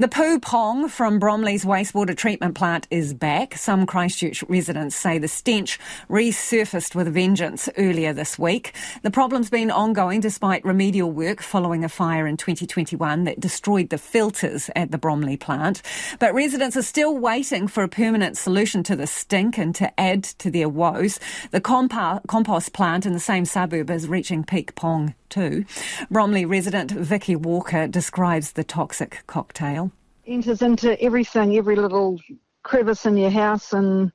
The poo pong from Bromley's wastewater treatment plant is back. Some Christchurch residents say the stench resurfaced with vengeance earlier this week. The problem's been ongoing despite remedial work following a fire in 2021 that destroyed the filters at the Bromley plant. But residents are still waiting for a permanent solution to the stink and to add to their woes. The compost plant in the same suburb is reaching peak pong too. Bromley resident Vickie Walker describes the toxic cocktail. Enters into everything, every little crevice in your house, and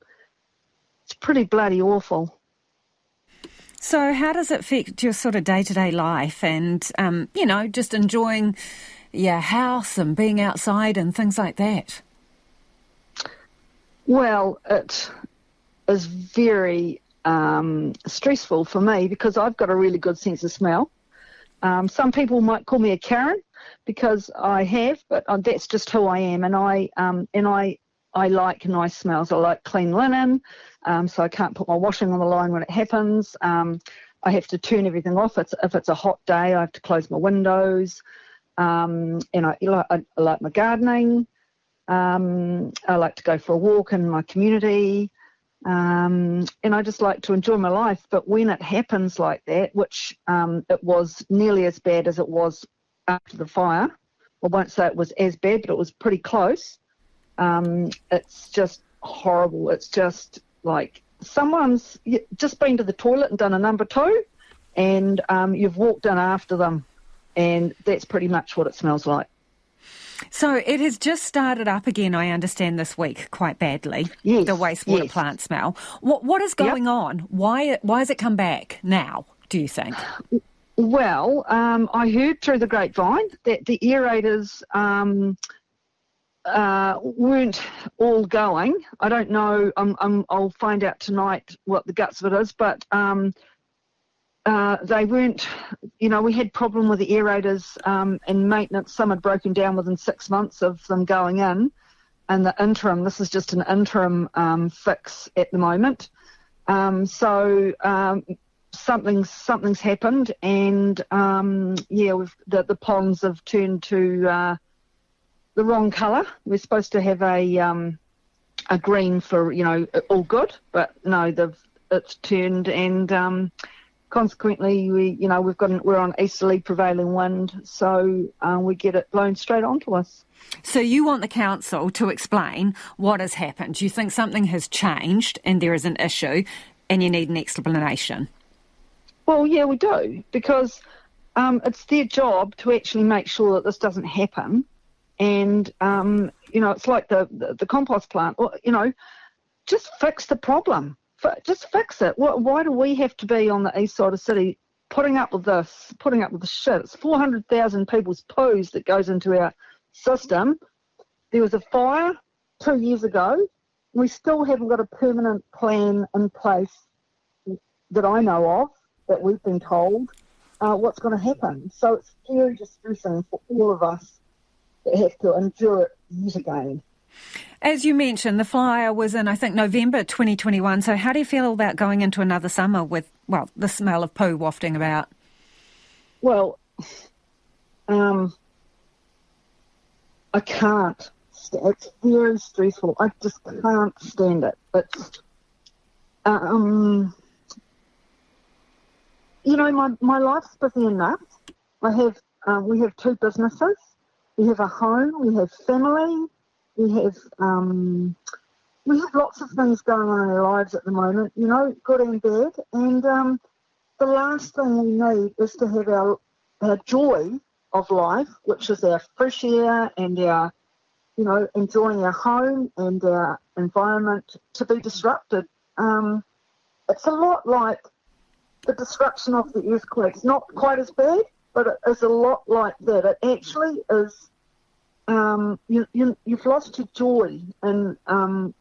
it's pretty bloody awful. So, how does it affect your sort of day to day life and, um, you know, just enjoying your house and being outside and things like that? Well, it is very um, stressful for me because I've got a really good sense of smell. Um, some people might call me a Karen because I have, but uh, that's just who I am, and I um, and I I like nice smells. I like clean linen, um, so I can't put my washing on the line when it happens. Um, I have to turn everything off. It's, if it's a hot day, I have to close my windows. Um, and I, I, I, like my gardening. Um, I like to go for a walk in my community. Um, and I just like to enjoy my life. But when it happens like that, which um, it was nearly as bad as it was after the fire, I won't say it was as bad, but it was pretty close. Um, it's just horrible. It's just like someone's just been to the toilet and done a number two, and um, you've walked in after them, and that's pretty much what it smells like. So it has just started up again, I understand, this week quite badly. Yes, the wastewater yes. plant smell. What what is going yep. on? Why why has it come back now? Do you think? Well, um, I heard through the grapevine that the aerators um, uh, weren't all going. I don't know. i will find out tonight what the guts of it is, but um, uh, they weren't, you know, we had problem with the aerators um, and maintenance. Some had broken down within six months of them going in. And the interim, this is just an interim um, fix at the moment. Um, so um, something's something's happened, and um, yeah, the the ponds have turned to uh, the wrong colour. We're supposed to have a um, a green for you know all good, but no, they've it's turned and consequently, we you know we've got an, we're on easterly prevailing wind, so uh, we get it blown straight onto us. So you want the council to explain what has happened? You think something has changed and there is an issue, and you need an explanation. Well, yeah, we do because um, it's their job to actually make sure that this doesn't happen, and um, you know it's like the, the the compost plant. or You know, just fix the problem just fix it. Why do we have to be on the east side of the city putting up with this, putting up with the shit? It's 400,000 people's poos that goes into our system. There was a fire two years ago. We still haven't got a permanent plan in place that I know of, that we've been told, uh, what's going to happen. So it's very distressing for all of us that have to endure it yet again. As you mentioned, the flyer was in, I think, November 2021. So, how do you feel about going into another summer with, well, the smell of poo wafting about? Well, um, I can't. It's very stressful. I just can't stand it. It's, um, you know, my, my life's busy enough. I have, um, we have two businesses. We have a home. We have family. We have um, we have lots of things going on in our lives at the moment, you know, good and bad. And um, the last thing we need is to have our our joy of life, which is our fresh air and our, you know, enjoying our home and our environment, to be disrupted. Um, it's a lot like the destruction of the earthquakes. Not quite as bad, but it is a lot like that. It actually is um, you, you, you've lost your joy, and um,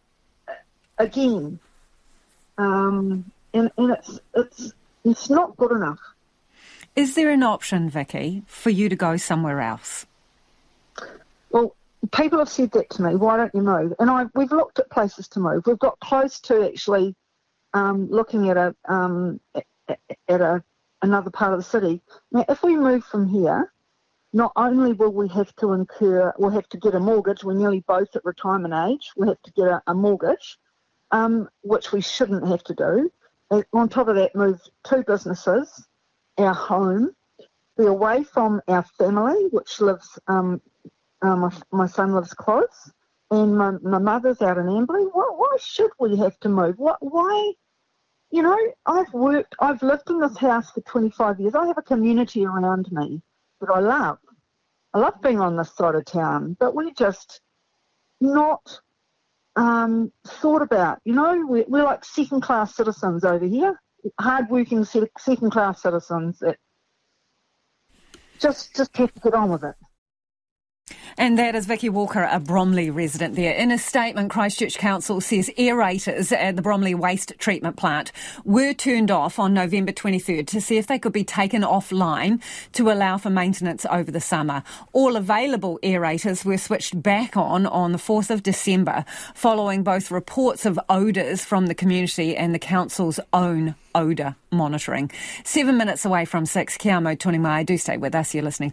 again, um, and, and it's it's it's not good enough. Is there an option, Vickie, for you to go somewhere else? Well, people have said that to me. Why don't you move? And I we've looked at places to move. We've got close to actually um, looking at a um, at a another part of the city. Now, if we move from here, not only will we have to incur, we'll have to get a mortgage, we're nearly both at retirement age, we'll have to get a, a mortgage, um, which we shouldn't have to do. And on top of that, move two businesses, our home, be away from our family, which lives, um, uh, my, my son lives close, and my, my mother's out in Amberley. Why, why should we have to move? What, why? You know, I've worked, I've lived in this house for 25 years. I have a community around me that I love. I love being on this side of town, but we just not um, thought about. You know, we're, we're like second class citizens over here, hard-working second class citizens that just just have to get on with it. And that is Vickie Walker, a Bromley resident there. In a statement, Christchurch Council says aerators at the Bromley waste treatment plant were turned off on November 23rd to see if they could be taken offline to allow for maintenance over the summer. All available aerators were switched back on on the 4th of December following both reports of odours from the community and the council's own odour monitoring. Seven minutes away from six, Kia mau tonu mai. Do stay with us. You're listening